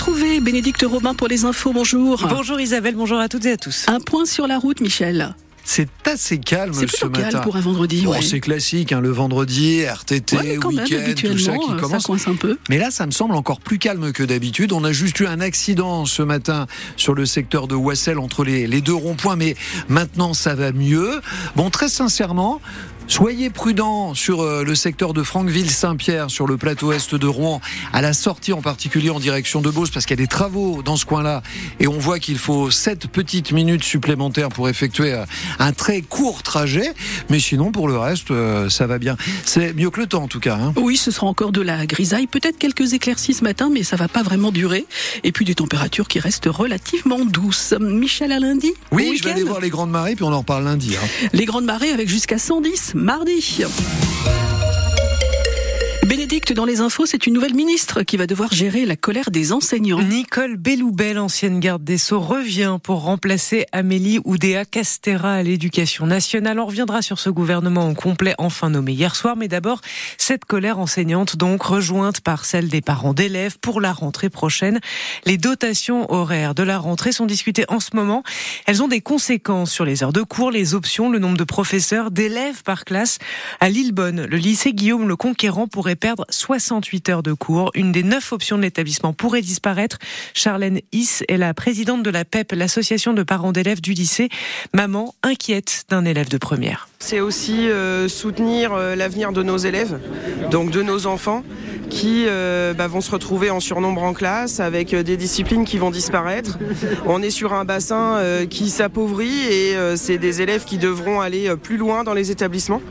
retrouver Bénédicte Robin pour les infos. Bonjour. Bonjour Isabelle, bonjour à toutes et à tous. Un point sur la route, Michel. C'est assez calme C'est ce plutôt calme matin. pour un vendredi. Bon, ouais. c'est classique, hein, le vendredi, RTT, Ouais, week-end, tout ça qui euh, ça commence. coince un peu. Mais là, ça me semble encore plus calme que d'habitude. On a juste eu un accident ce matin sur le secteur de Wassel entre les, les deux ronds-points, mais maintenant ça va mieux. Bon, très sincèrement, soyez prudents sur euh, le secteur de Franqueville-Saint-Pierre, sur le plateau est de Rouen, à la sortie en particulier en direction de Beauce, parce qu'il y a des travaux dans ce coin-là, et on voit qu'il faut 7 petites minutes supplémentaires pour effectuer euh, un très court trajet. Mais sinon, pour le reste, euh, ça va bien. C'est mieux que le temps, en tout cas. hein. Oui, ce sera encore de la grisaille, peut-être quelques éclaircies ce matin, mais ça va pas vraiment durer. Et puis des températures qui restent relativement douces. Michel à lundi? Oui, je vais aller voir les grandes marées, puis on en reparle lundi. hein. Les grandes marées avec jusqu'à 110 mardi. Bénédicte, dans les infos, c'est une nouvelle ministre qui va devoir gérer la colère des enseignants. Nicole Belloubet, ancienne garde des Sceaux, revient pour remplacer Amélie Oudéa Castera à l'éducation nationale. On reviendra sur ce gouvernement au complet enfin nommé hier soir, mais d'abord, cette colère enseignante donc rejointe par celle des parents d'élèves pour la rentrée prochaine. Les dotations horaires de la rentrée sont discutées en ce moment. Elles ont des conséquences sur les heures de cours, les options, le nombre de professeurs, d'élèves par classe. À Lillebonne, le lycée Guillaume le Conquérant pourrait perdre 68 heures de cours. Une des neuf options de l'établissement pourrait disparaître. Charlène Is est la présidente de la PEP, l'association de parents d'élèves du lycée. Maman inquiète d'un élève de première. C'est aussi euh, soutenir euh, l'avenir de nos élèves, donc de nos enfants, qui euh, bah, vont se retrouver en surnombre en classe avec des disciplines qui vont disparaître. On est sur un bassin qui s'appauvrit et c'est des élèves qui devront aller plus loin dans les établissements.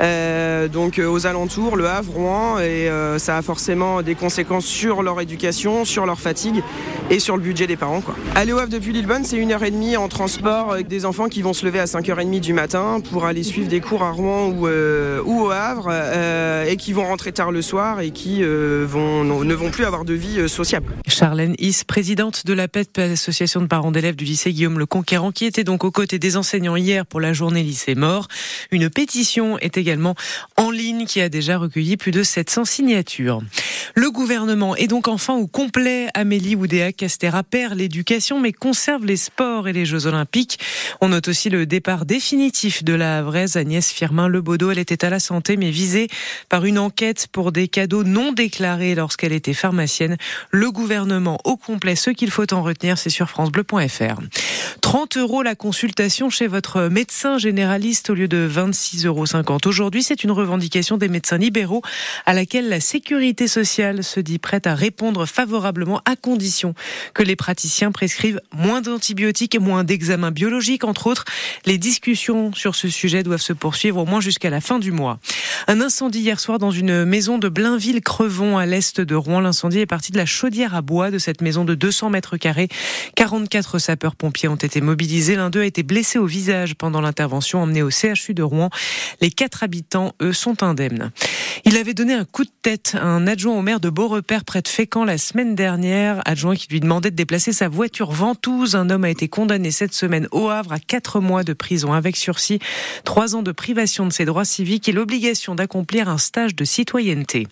Euh, donc euh, aux alentours, Le Havre, Rouen, et euh, ça a forcément des conséquences sur leur éducation, sur leur fatigue et sur le budget des parents. Aller au Havre depuis Lillebonne, c'est une heure et demie en transport avec des enfants qui vont se lever à 5h30 du matin pour aller suivre des cours à Rouen ou, au Havre euh, et qui vont rentrer tard le soir et qui euh, vont, ne vont plus avoir de vie sociable. Charlène Is, présidente de la PEP, l'association de parents d'élèves du lycée Guillaume le Conquérant, qui était donc aux côtés des enseignants hier pour la journée lycée mort. Une pétition est également en ligne qui a déjà recueilli plus de 700 signatures. Le gouvernement est donc enfin au complet. Amélie Oudéa Castera perd l'éducation mais conserve les sports et les Jeux Olympiques. On note aussi le départ définitif de la Havraise Agnès Firmin Lebaudot. Elle était à la santé mais visée par une enquête pour des cadeaux non déclarés lorsqu'elle était pharmacienne. Le gouvernement au complet, ce qu'il faut en retenir, c'est sur francebleu.fr. 30 euros la consultation chez votre médecin généraliste au lieu de 26,50 euros. C'est une revendication des médecins libéraux à laquelle la sécurité sociale se dit prête à répondre favorablement à condition que les praticiens prescrivent moins d'antibiotiques et moins d'examens biologiques, entre autres. Les discussions sur ce sujet doivent se poursuivre au moins jusqu'à la fin du mois. Un incendie hier soir dans une maison de Blainville-Crevon à l'est de Rouen. L'incendie est parti de la chaudière à bois de cette maison de 200 mètres carrés. 44 sapeurs-pompiers ont été mobilisés. L'un d'eux a été blessé au visage pendant l'intervention emmené au CHU de Rouen. Les quatre habitants, eux, sont indemnes. Il avait donné un coup de tête à un adjoint au maire de Beaurepaire près de Fécamp la semaine dernière. Adjoint qui lui demandait de déplacer sa voiture ventouse. Un homme a été condamné cette semaine au Havre à quatre mois de prison avec sursis, trois ans de privation de ses droits civiques et l'obligation d'accomplir un stage de citoyenneté.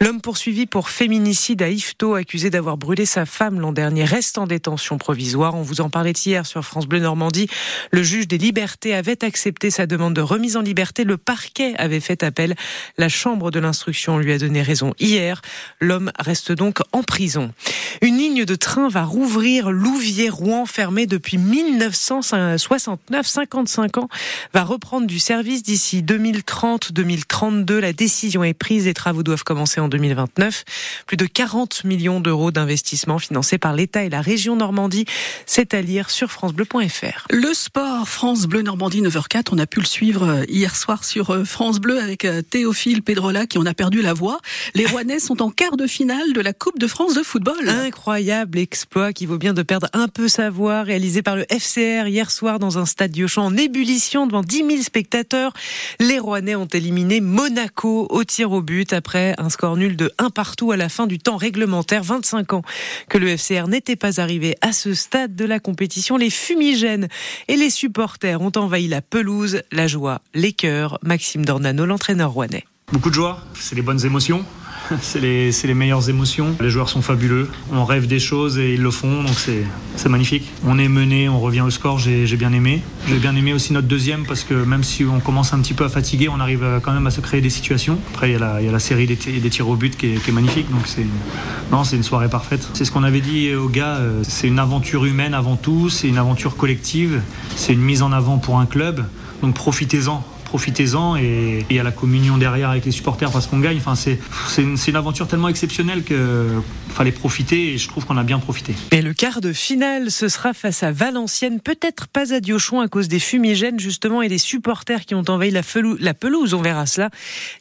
L'homme poursuivi pour féminicide à Yvetot, accusé d'avoir brûlé sa femme l'an dernier, reste en détention provisoire. On vous en parlait hier sur France Bleu Normandie. Le juge des libertés avait accepté sa demande de remise en liberté. Le parquet avait fait appel. La chambre de l'instruction lui a donné raison hier. L'homme reste donc en prison. Une ligne de train va rouvrir Louviers-Rouen, fermée depuis 1969, 55 ans, va reprendre du service d'ici 2030-2032. La décision est prise, les travaux doivent commencer en 2029. Plus de 40 millions d'euros d'investissement financés par l'État et la région Normandie. C'est à lire sur francebleu.fr. Le sport, France Bleu Normandie 9h04, on a pu le suivre euh, hier soir sur France Bleu avec euh, Théophile Pedrola qui en a perdu la voix. Les Rouennais sont en quart de finale de la Coupe de France de football. Incroyable exploit qui vaut bien de perdre un peu sa voix, réalisé par le FCR hier soir dans un stade Diochamp en ébullition devant 10 000 spectateurs. Les Rouennais ont éliminé Monaco au tir au but après un score nul de 1 partout à la fin du temps réglementaire. 25 ans que le FCR n'était pas arrivé à ce stade de la compétition. Les fumigènes et les supporters ont envahi la pelouse, la joie, les cœurs. Maxime Dornano, l'entraîneur rouennais. Beaucoup de joie, c'est les bonnes émotions. c'est les, meilleures émotions. Les joueurs sont fabuleux, on rêve des choses et ils le font, donc c'est magnifique. On est mené, on revient au score, j'ai bien aimé. J'ai bien aimé aussi notre deuxième parce que même si on commence un petit peu à fatiguer, on arrive quand même à se créer des situations. Après, il y a la, série des, des, tirs au but qui est, qui est magnifique, donc c'est une soirée parfaite. C'est ce qu'on avait dit aux gars, euh, c'est une aventure humaine avant tout, c'est une aventure collective, c'est une mise en avant pour un club, donc profitez-en profitez-en et il y a la communion derrière avec les supporters parce qu'on gagne. Enfin, c'est une, une, aventure tellement exceptionnelle que fallait profiter et je trouve qu'on a bien profité. Et le quart de finale, ce sera face à Valenciennes, peut-être pas à Diochon à cause des fumigènes justement et des supporters qui ont envahi la, la pelouse. On verra cela.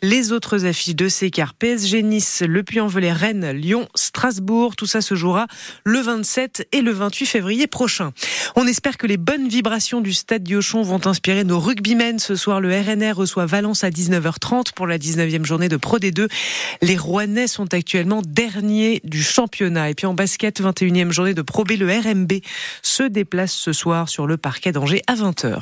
Les autres affiches de ces quarts PSG Nice, Le Puy-en-Velay, Rennes, Lyon, Strasbourg, tout ça se jouera le 27 et le 28 février prochain. On espère que les bonnes vibrations du stade Diochon vont inspirer nos rugbymen ce soir. Le RNR reçoit Valence à 19h30 pour la 19e journée de Pro D2. Les Rouennais sont actuellement derniers du championnat. Et puis en basket, 21e journée de Pro B, le RMB se déplace ce soir sur le parquet d'Angers à 20h.